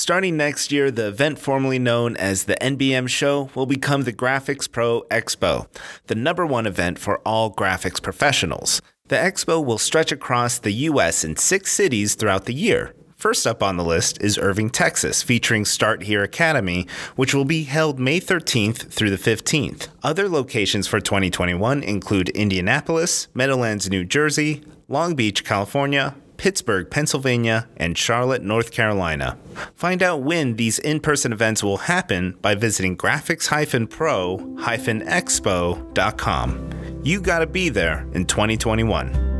Starting next year, the event formerly known as the NBM Show will become the Graphics Pro Expo, the number one event for all graphics professionals. The expo will stretch across the U.S. in six cities throughout the year. First up on the list is Irving, Texas, featuring Start Here Academy, which will be held May 13th through the 15th. Other locations for 2021 include Indianapolis, Meadowlands, New Jersey, Long Beach, California, Pittsburgh, Pennsylvania, and Charlotte, North Carolina. Find out when these in person events will happen by visiting graphics pro expo.com. You gotta be there in 2021.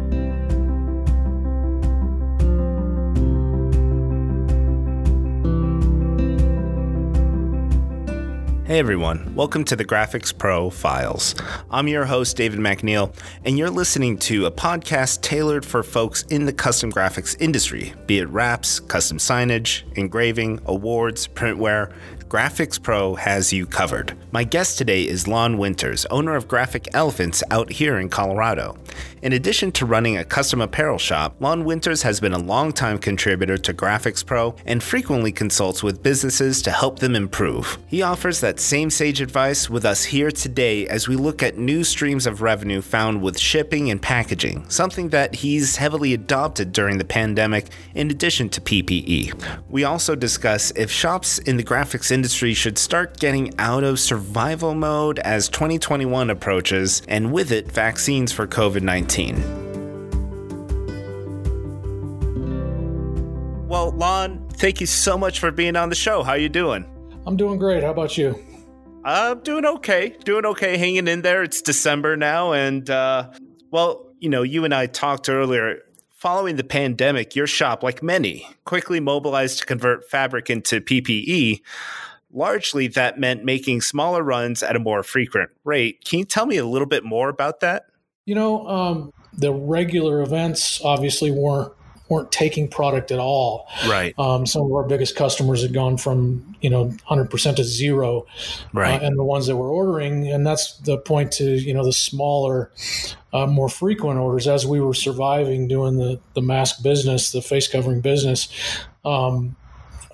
Hey everyone, welcome to the Graphics Pro Files. I'm your host, David McNeil, and you're listening to a podcast tailored for folks in the custom graphics industry, be it wraps, custom signage, engraving, awards, printwear, Graphics Pro has you covered. My guest today is Lon Winters, owner of Graphic Elephants out here in Colorado. In addition to running a custom apparel shop, Lon Winters has been a longtime contributor to Graphics Pro and frequently consults with businesses to help them improve. He offers that same sage advice with us here today as we look at new streams of revenue found with shipping and packaging, something that he's heavily adopted during the pandemic in addition to PPE. We also discuss if shops in the graphics industry industry should start getting out of survival mode as 2021 approaches, and with it, vaccines for COVID 19. Well, Lon, thank you so much for being on the show. How are you doing? I'm doing great. How about you? I'm doing okay. Doing okay, hanging in there. It's December now, and uh, well, you know, you and I talked earlier. Following the pandemic, your shop, like many, quickly mobilized to convert fabric into PPE largely that meant making smaller runs at a more frequent rate. Can you tell me a little bit more about that? You know, um, the regular events obviously weren't weren't taking product at all. Right. Um, some of our biggest customers had gone from you know 100% to zero. Right. Uh, and the ones that were ordering, and that's the point to you know the smaller, uh, more frequent orders. As we were surviving doing the the mask business, the face covering business, um,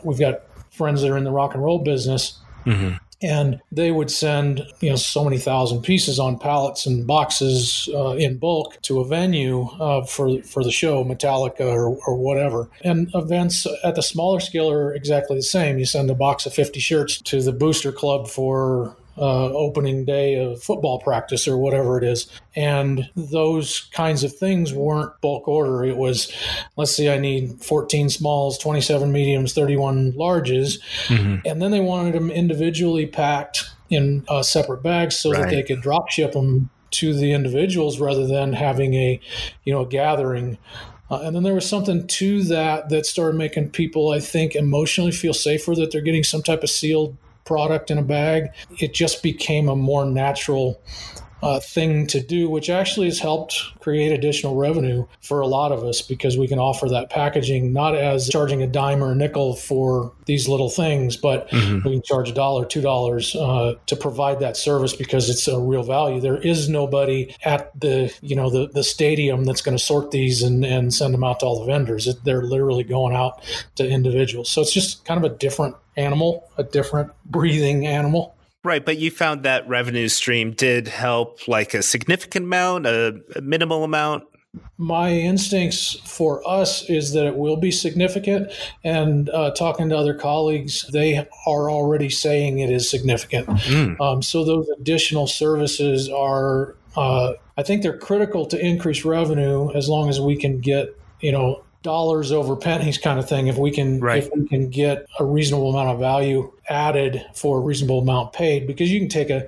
we've got friends that are in the rock and roll business. Mm-hmm. And they would send, you know, so many thousand pieces on pallets and boxes uh, in bulk to a venue uh, for for the show, Metallica or, or whatever. And events at the smaller scale are exactly the same. You send a box of 50 shirts to the booster club for uh, opening day of football practice or whatever it is. And those kinds of things weren't bulk order. It was, let's see, I need 14 smalls, 27 mediums, 31 larges. Mm-hmm. And then they wanted them individually packed in uh, separate bags so right. that they could drop ship them to the individuals rather than having a, you know, a gathering. Uh, and then there was something to that that started making people, I think, emotionally feel safer that they're getting some type of sealed product in a bag. It just became a more natural uh, thing to do, which actually has helped create additional revenue for a lot of us because we can offer that packaging not as charging a dime or a nickel for these little things, but mm-hmm. we can charge a dollar, two dollars uh, to provide that service because it's a real value. There is nobody at the you know the the stadium that's going to sort these and, and send them out to all the vendors. They're literally going out to individuals, so it's just kind of a different animal, a different breathing animal. Right, but you found that revenue stream did help like a significant amount, a, a minimal amount. My instincts for us is that it will be significant. And uh, talking to other colleagues, they are already saying it is significant. Mm. Um, so those additional services are, uh, I think they're critical to increase revenue as long as we can get, you know, dollars over pennies kind of thing if we can right. if we can get a reasonable amount of value added for a reasonable amount paid because you can take a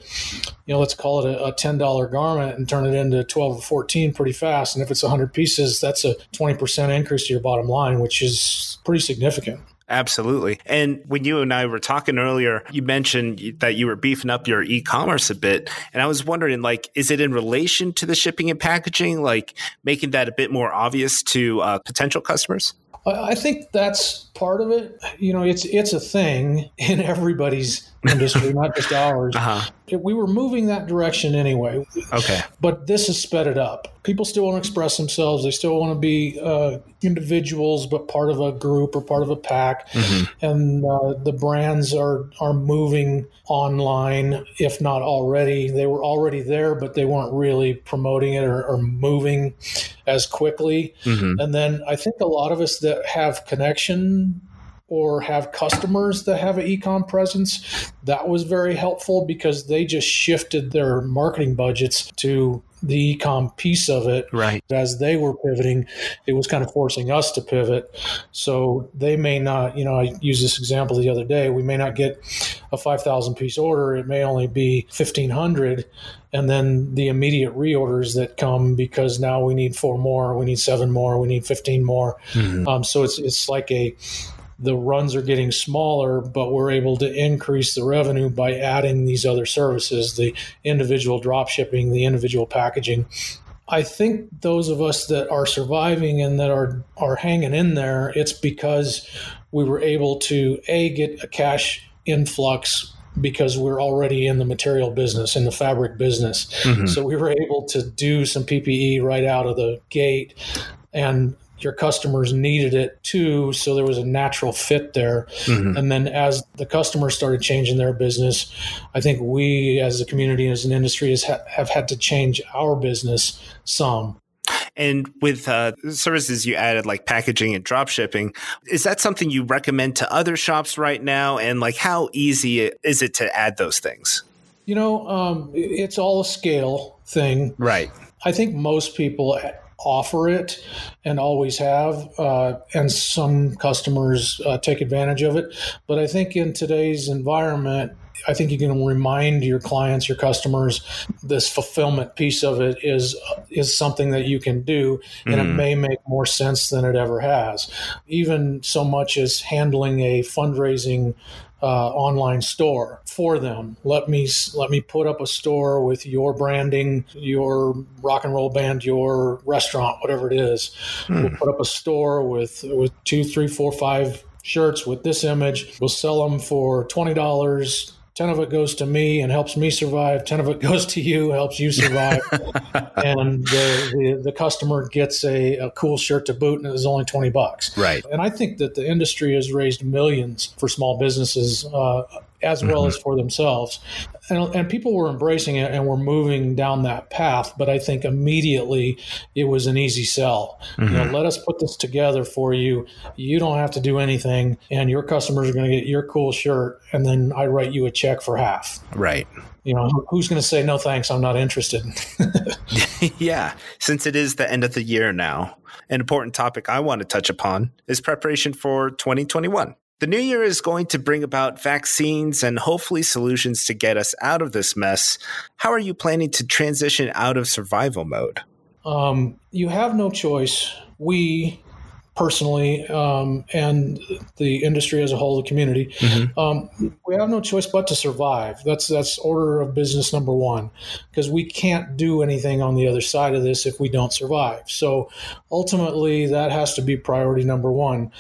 you know let's call it a, a $10 garment and turn it into 12 or 14 pretty fast and if it's 100 pieces that's a 20% increase to your bottom line which is pretty significant Absolutely. And when you and I were talking earlier, you mentioned that you were beefing up your e-commerce a bit, and I was wondering like is it in relation to the shipping and packaging like making that a bit more obvious to uh, potential customers? I think that's part of it. You know, it's it's a thing in everybody's industry, not just ours. Uh-huh. We were moving that direction anyway. Okay. But this has sped it up. People still want to express themselves. They still want to be uh, individuals, but part of a group or part of a pack. Mm-hmm. And uh, the brands are are moving online, if not already. They were already there, but they weren't really promoting it or, or moving as quickly. Mm-hmm. And then I think a lot of us that have connection or have customers that have an ecom presence. That was very helpful because they just shifted their marketing budgets to the ecom piece of it. Right. As they were pivoting, it was kind of forcing us to pivot. So they may not, you know, I used this example the other day. We may not get a 5,000 piece order. It may only be 1,500. And then the immediate reorders that come because now we need four more, we need seven more, we need 15 more. Mm-hmm. Um, so it's, it's like a, the runs are getting smaller, but we're able to increase the revenue by adding these other services, the individual drop shipping, the individual packaging. I think those of us that are surviving and that are are hanging in there, it's because we were able to a get a cash influx because we're already in the material business in the fabric business. Mm-hmm. So we were able to do some PPE right out of the gate and your customers needed it too. So there was a natural fit there. Mm-hmm. And then as the customers started changing their business, I think we as a community, as an industry, has ha- have had to change our business some. And with uh, services you added, like packaging and drop shipping, is that something you recommend to other shops right now? And like, how easy is it to add those things? You know, um, it's all a scale thing. Right. I think most people offer it and always have, uh, and some customers uh, take advantage of it. But I think in today's environment, I think you can remind your clients, your customers, this fulfillment piece of it is is something that you can do, and mm-hmm. it may make more sense than it ever has. Even so much as handling a fundraising uh, online store for them. Let me let me put up a store with your branding, your rock and roll band, your restaurant, whatever it is. Mm. We'll put up a store with with two, three, four, five shirts with this image. We'll sell them for twenty dollars 10 of it goes to me and helps me survive 10 of it goes to you helps you survive and the, the, the, customer gets a, a cool shirt to boot and it's only 20 bucks right and i think that the industry has raised millions for small businesses uh, as well mm-hmm. as for themselves. And, and, people were embracing it and were moving down that path. But I think immediately it was an easy sell. Mm-hmm. You know, mm-hmm. let us put this together for you. You don't have to do anything, and your customers are going to get your cool shirt, and then I write you a check for half. Right. You know, who's going to say no thanks? I'm not interested. yeah, since it is the end of the year now, an important topic I want to touch upon is preparation for 2021. The new year is going to bring about vaccines and hopefully solutions to get us out of this mess. How are you planning to transition out of survival mode? Um, you have no choice. We personally um, and the industry as a whole, the community, mm-hmm. um, we have no choice but to survive. That's that's order of business number one, because we can't do anything on the other side of this if we don't survive. So ultimately, that has to be priority number one.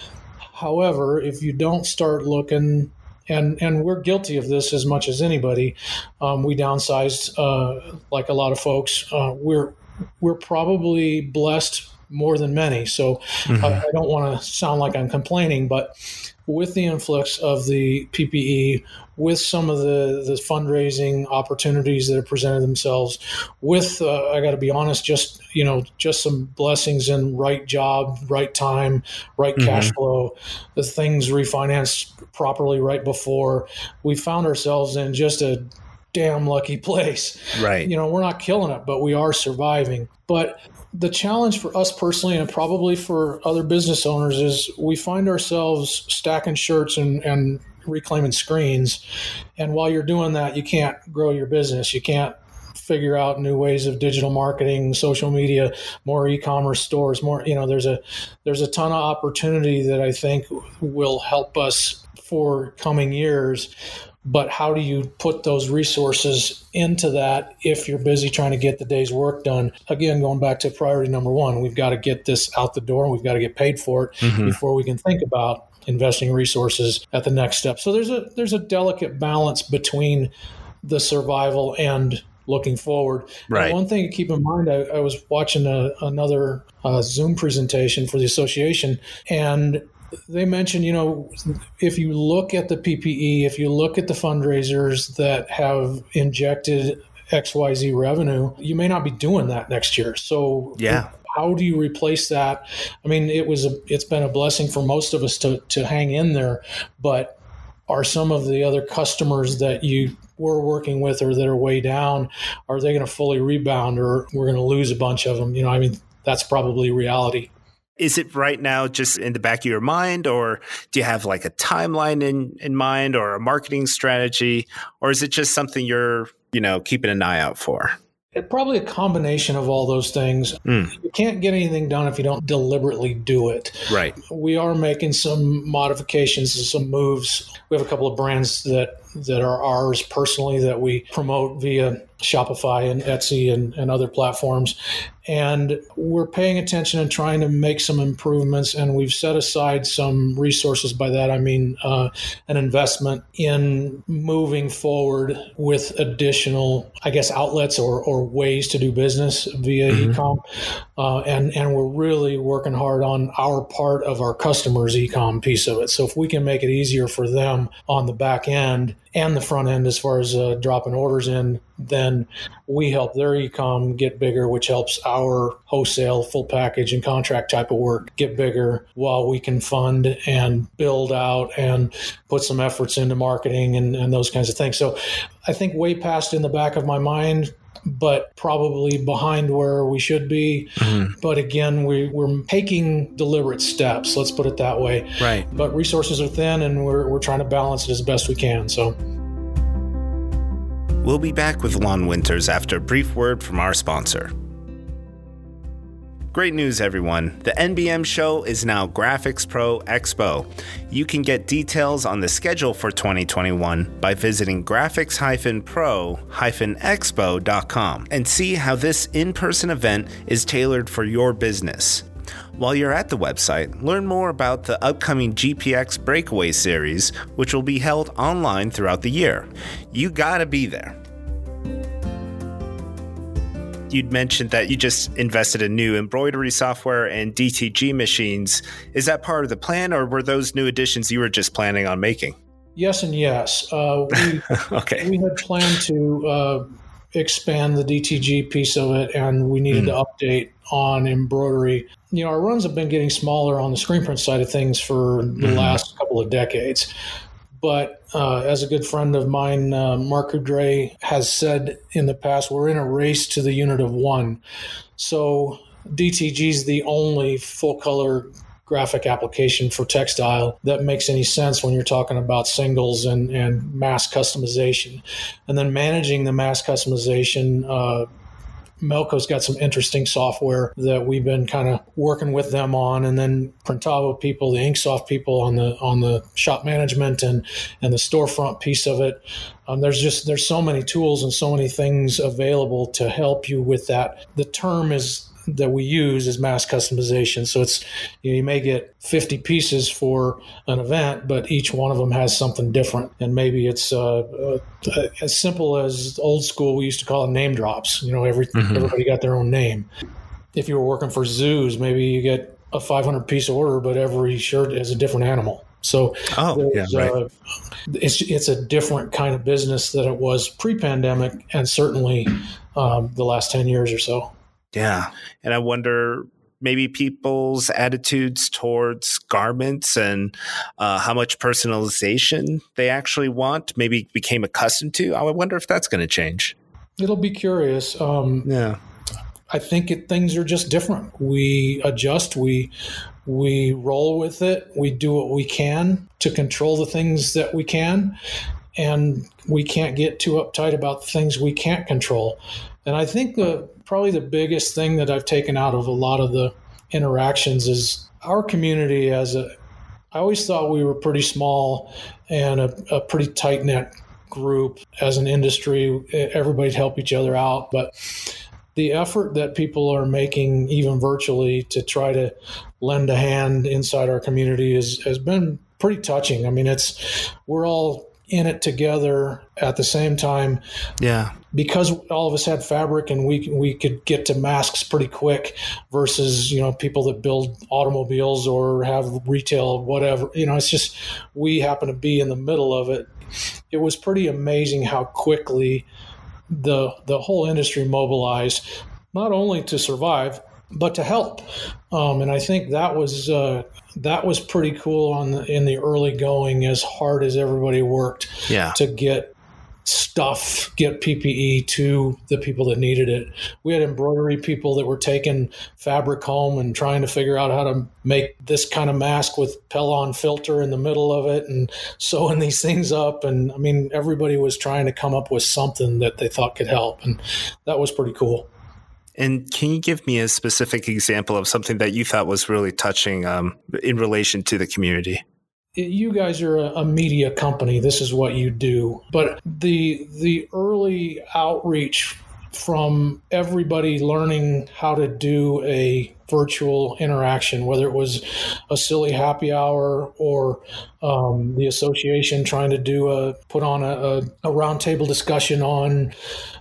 However, if you don't start looking, and and we're guilty of this as much as anybody, um, we downsized uh, like a lot of folks. Uh, we're we're probably blessed more than many. So mm-hmm. I, I don't want to sound like I'm complaining, but with the influx of the PPE, with some of the, the fundraising opportunities that have presented themselves, with uh, I got to be honest, just you know, just some blessings in right job, right time, right mm-hmm. cash flow, the things refinanced properly right before, we found ourselves in just a damn lucky place. Right. You know, we're not killing it, but we are surviving. But the challenge for us personally and probably for other business owners is we find ourselves stacking shirts and, and reclaiming screens. And while you're doing that, you can't grow your business. You can't figure out new ways of digital marketing, social media, more e-commerce stores, more, you know, there's a there's a ton of opportunity that I think will help us for coming years. But how do you put those resources into that if you're busy trying to get the day's work done? Again, going back to priority number one, we've got to get this out the door and we've got to get paid for it mm-hmm. before we can think about investing resources at the next step. So there's a there's a delicate balance between the survival and looking forward. Right. And one thing to keep in mind, I, I was watching a, another uh, Zoom presentation for the association, and they mentioned, you know, if you look at the PPE, if you look at the fundraisers that have injected XYZ revenue, you may not be doing that next year. So, yeah. How do you replace that? I mean, it was a, it's been a blessing for most of us to to hang in there, but are some of the other customers that you were working with or that are way down are they going to fully rebound or we're going to lose a bunch of them you know i mean that's probably reality is it right now just in the back of your mind or do you have like a timeline in, in mind or a marketing strategy or is it just something you're you know keeping an eye out for it, probably a combination of all those things. Mm. You can't get anything done if you don't deliberately do it. Right. We are making some modifications and some moves. We have a couple of brands that that are ours personally that we promote via Shopify and Etsy and, and other platforms. And we're paying attention and trying to make some improvements. And we've set aside some resources. By that, I mean uh, an investment in moving forward with additional, I guess, outlets or, or ways to do business via mm-hmm. ecom. Uh, and, and we're really working hard on our part of our customers' ecom piece of it. So if we can make it easier for them on the back end and the front end as far as uh, dropping orders in, then we help their ecom get bigger, which helps our wholesale, full package, and contract type of work get bigger while we can fund and build out and put some efforts into marketing and, and those kinds of things. So I think way past in the back of my mind but probably behind where we should be. Mm-hmm. But again, we, we're taking deliberate steps, let's put it that way. Right. But resources are thin and we're, we're trying to balance it as best we can. So. We'll be back with Lon Winters after a brief word from our sponsor. Great news, everyone. The NBM show is now Graphics Pro Expo. You can get details on the schedule for 2021 by visiting graphics pro expo.com and see how this in person event is tailored for your business. While you're at the website, learn more about the upcoming GPX Breakaway series, which will be held online throughout the year. You gotta be there you'd mentioned that you just invested in new embroidery software and DTG machines. Is that part of the plan, or were those new additions you were just planning on making? Yes, and yes. Uh, we, okay. We had planned to uh, expand the DTG piece of it, and we needed mm. to update on embroidery. You know, our runs have been getting smaller on the screen print side of things for the mm. last couple of decades. But uh, as a good friend of mine, uh, Mark Coudray, has said in the past, we're in a race to the unit of one. So DTG is the only full color graphic application for textile that makes any sense when you're talking about singles and, and mass customization. And then managing the mass customization uh, Melco's got some interesting software that we've been kind of working with them on, and then Printavo people, the Inksoft people on the on the shop management and and the storefront piece of it. Um, there's just there's so many tools and so many things available to help you with that. The term is that we use is mass customization. So it's you, know, you, may get 50 pieces for an event, but each one of them has something different. And maybe it's uh, uh, as simple as old school we used to call it name drops. You know, every mm-hmm. everybody got their own name. If you were working for zoos, maybe you get a 500 piece order, but every shirt is a different animal. So oh, yeah, right. Uh, it's it's a different kind of business than it was pre-pandemic, and certainly um, the last ten years or so. Yeah. And I wonder maybe people's attitudes towards garments and uh, how much personalization they actually want maybe became accustomed to. I wonder if that's going to change. It'll be curious. Um, yeah. I think it, things are just different. We adjust. We we roll with it. We do what we can to control the things that we can, and we can't get too uptight about the things we can't control. And I think the probably the biggest thing that I've taken out of a lot of the interactions is our community as a I always thought we were pretty small and a, a pretty tight knit group as an industry. Everybody'd help each other out, but the effort that people are making, even virtually, to try to lend a hand inside our community is, has been pretty touching. I mean, it's we're all in it together at the same time. Yeah. Because all of us had fabric and we we could get to masks pretty quick versus, you know, people that build automobiles or have retail whatever. You know, it's just we happen to be in the middle of it. It was pretty amazing how quickly the the whole industry mobilized not only to survive but to help. Um, and I think that was uh, that was pretty cool on the, in the early going, as hard as everybody worked yeah. to get stuff, get PPE to the people that needed it. We had embroidery people that were taking fabric home and trying to figure out how to make this kind of mask with Pellon filter in the middle of it and sewing these things up. And I mean, everybody was trying to come up with something that they thought could help. And that was pretty cool. And can you give me a specific example of something that you thought was really touching um, in relation to the community? You guys are a, a media company. This is what you do. But the the early outreach from everybody learning how to do a virtual interaction, whether it was a silly happy hour or um, the association trying to do a put on a, a, roundtable discussion on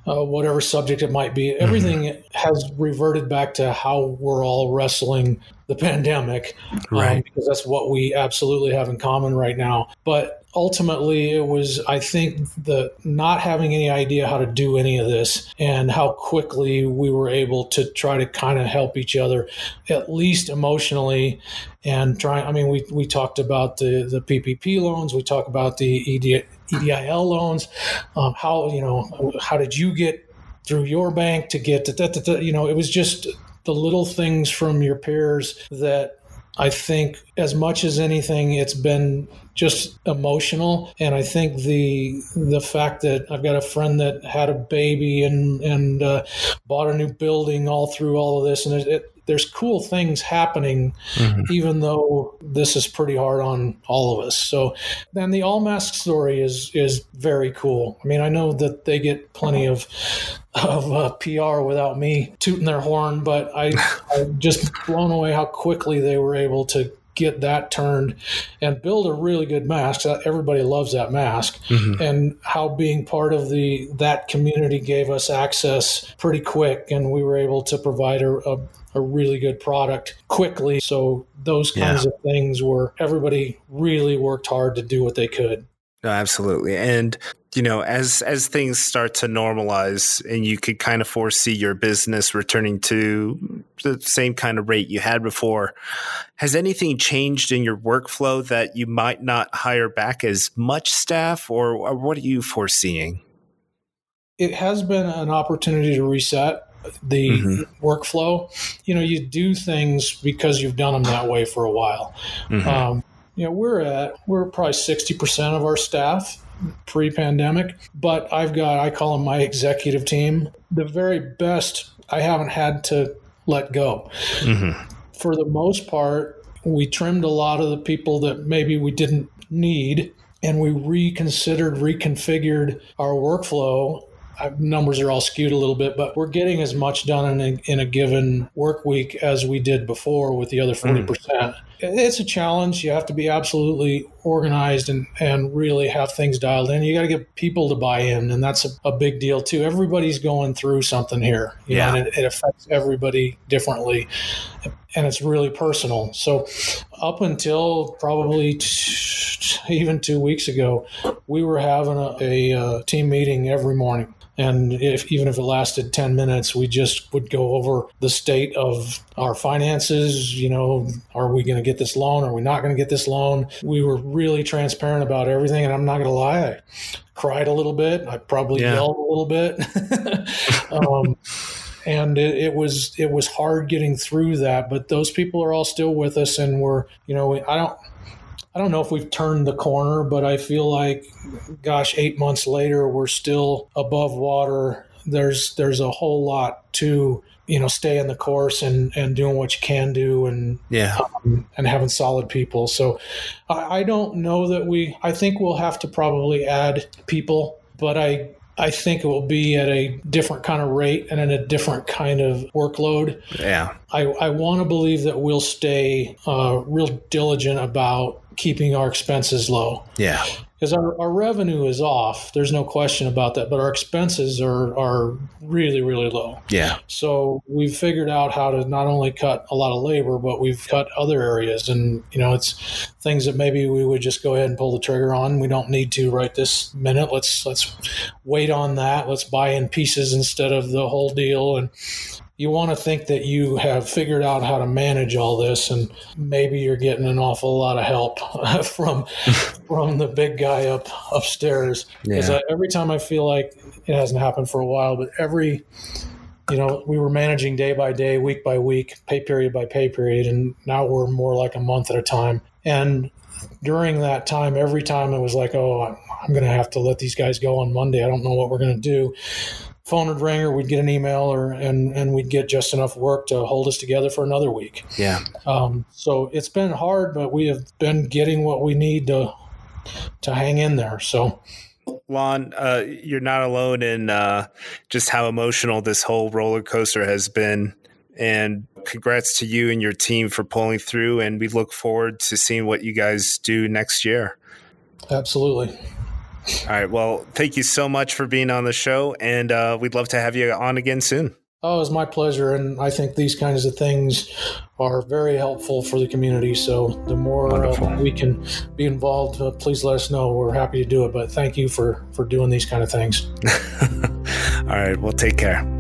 uh, whatever subject it might be. Mm-hmm. Everything mm-hmm. has reverted back to how we're all wrestling the pandemic, right? Um, because that's what we absolutely have in common right now. But ultimately, it was I think the not having any idea how to do any of this and how quickly we were able to try to kind of help each other, at least emotionally, and try. I mean, we we talked about the the PPP loans, we talked about the ED, EIDL loans. Um, how you know how did you get through your bank to get to you know it was just the little things from your peers that I think as much as anything, it's been just emotional. And I think the the fact that I've got a friend that had a baby and and uh, bought a new building all through all of this, and it, it, there's cool things happening, mm-hmm. even though this is pretty hard on all of us. So then the all mask story is is very cool. I mean, I know that they get plenty of of uh, PR without me tooting their horn, but I, I'm just blown away how quickly they were able to get that turned and build a really good mask. Everybody loves that mask, mm-hmm. and how being part of the that community gave us access pretty quick, and we were able to provide a, a, a really good product quickly. So those kinds yeah. of things were everybody really worked hard to do what they could. No, absolutely. And you know, as as things start to normalize and you could kind of foresee your business returning to the same kind of rate you had before, has anything changed in your workflow that you might not hire back as much staff or, or what are you foreseeing? It has been an opportunity to reset the mm-hmm. workflow. You know, you do things because you've done them that way for a while. Mm-hmm. Um, you know, we're at we're probably sixty percent of our staff pre-pandemic, but I've got I call them my executive team, the very best I haven't had to let go. Mm-hmm. For the most part, we trimmed a lot of the people that maybe we didn't need and we reconsidered, reconfigured our workflow numbers are all skewed a little bit, but we're getting as much done in a, in a given work week as we did before with the other 40%. Mm. It's a challenge. You have to be absolutely organized and, and really have things dialed in. You got to get people to buy in, and that's a, a, big deal too. Everybody's going through something here, yeah. Know, and it, it affects everybody differently, and it's really personal. So, up until probably t- even two weeks ago, we were having a, a, a uh, team meeting every morning and if even if it lasted 10 minutes we just would go over the state of our finances you know are we going to get this loan are we not going to get this loan we were really transparent about everything and i'm not going to lie i cried a little bit i probably yeah. yelled a little bit um, and it, it, was it was hard getting through that but those people are all still with us and we're you know i don't I don't know if we've turned the corner, but I feel like, gosh, eight months later, we're still above water. There's there's a whole lot to you know stay in the course and and doing what you can do and yeah um, and having solid people so I, I don't know that we i think we'll have to probably add people but i I think it will be at a different kind of rate and in a different kind of workload. Yeah. I, I want to believe that we'll stay uh, real diligent about keeping our expenses low. Yeah because our, our revenue is off. There's no question about that, but our expenses are are really really low. Yeah. So we've figured out how to not only cut a lot of labor, but we've cut other areas, and you know it's things that maybe we would just go ahead and pull the trigger on. We don't need to right this minute. Let's let's wait on that. Let's buy in pieces instead of the whole deal, and you want to think that you have figured out how to manage all this and maybe you're getting an awful lot of help from from the big guy up upstairs because yeah. every time i feel like it hasn't happened for a while but every you know we were managing day by day week by week pay period by pay period and now we're more like a month at a time and during that time every time it was like oh i'm going to have to let these guys go on monday i don't know what we're going to do phone would ring or we'd get an email or and and we'd get just enough work to hold us together for another week. Yeah. Um, so it's been hard, but we have been getting what we need to to hang in there. So. Lon, uh, you're not alone in uh, just how emotional this whole roller coaster has been. And congrats to you and your team for pulling through. And we look forward to seeing what you guys do next year. Absolutely. All right. Well, thank you so much for being on the show, and uh, we'd love to have you on again soon. Oh, it's my pleasure, and I think these kinds of things are very helpful for the community. So the more uh, we can be involved, uh, please let us know. We're happy to do it. But thank you for for doing these kind of things. All right. Well, take care.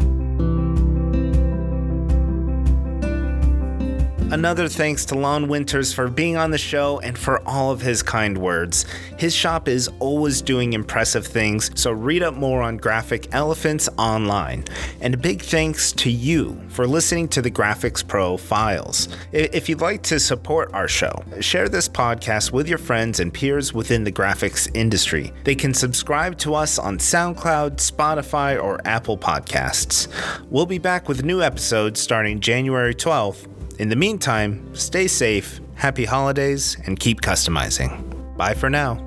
Another thanks to Lon Winters for being on the show and for all of his kind words. His shop is always doing impressive things, so read up more on Graphic Elephants online. And a big thanks to you for listening to the Graphics Pro Files. If you'd like to support our show, share this podcast with your friends and peers within the graphics industry. They can subscribe to us on SoundCloud, Spotify, or Apple Podcasts. We'll be back with new episodes starting January 12th in the meantime, stay safe, happy holidays, and keep customizing. Bye for now.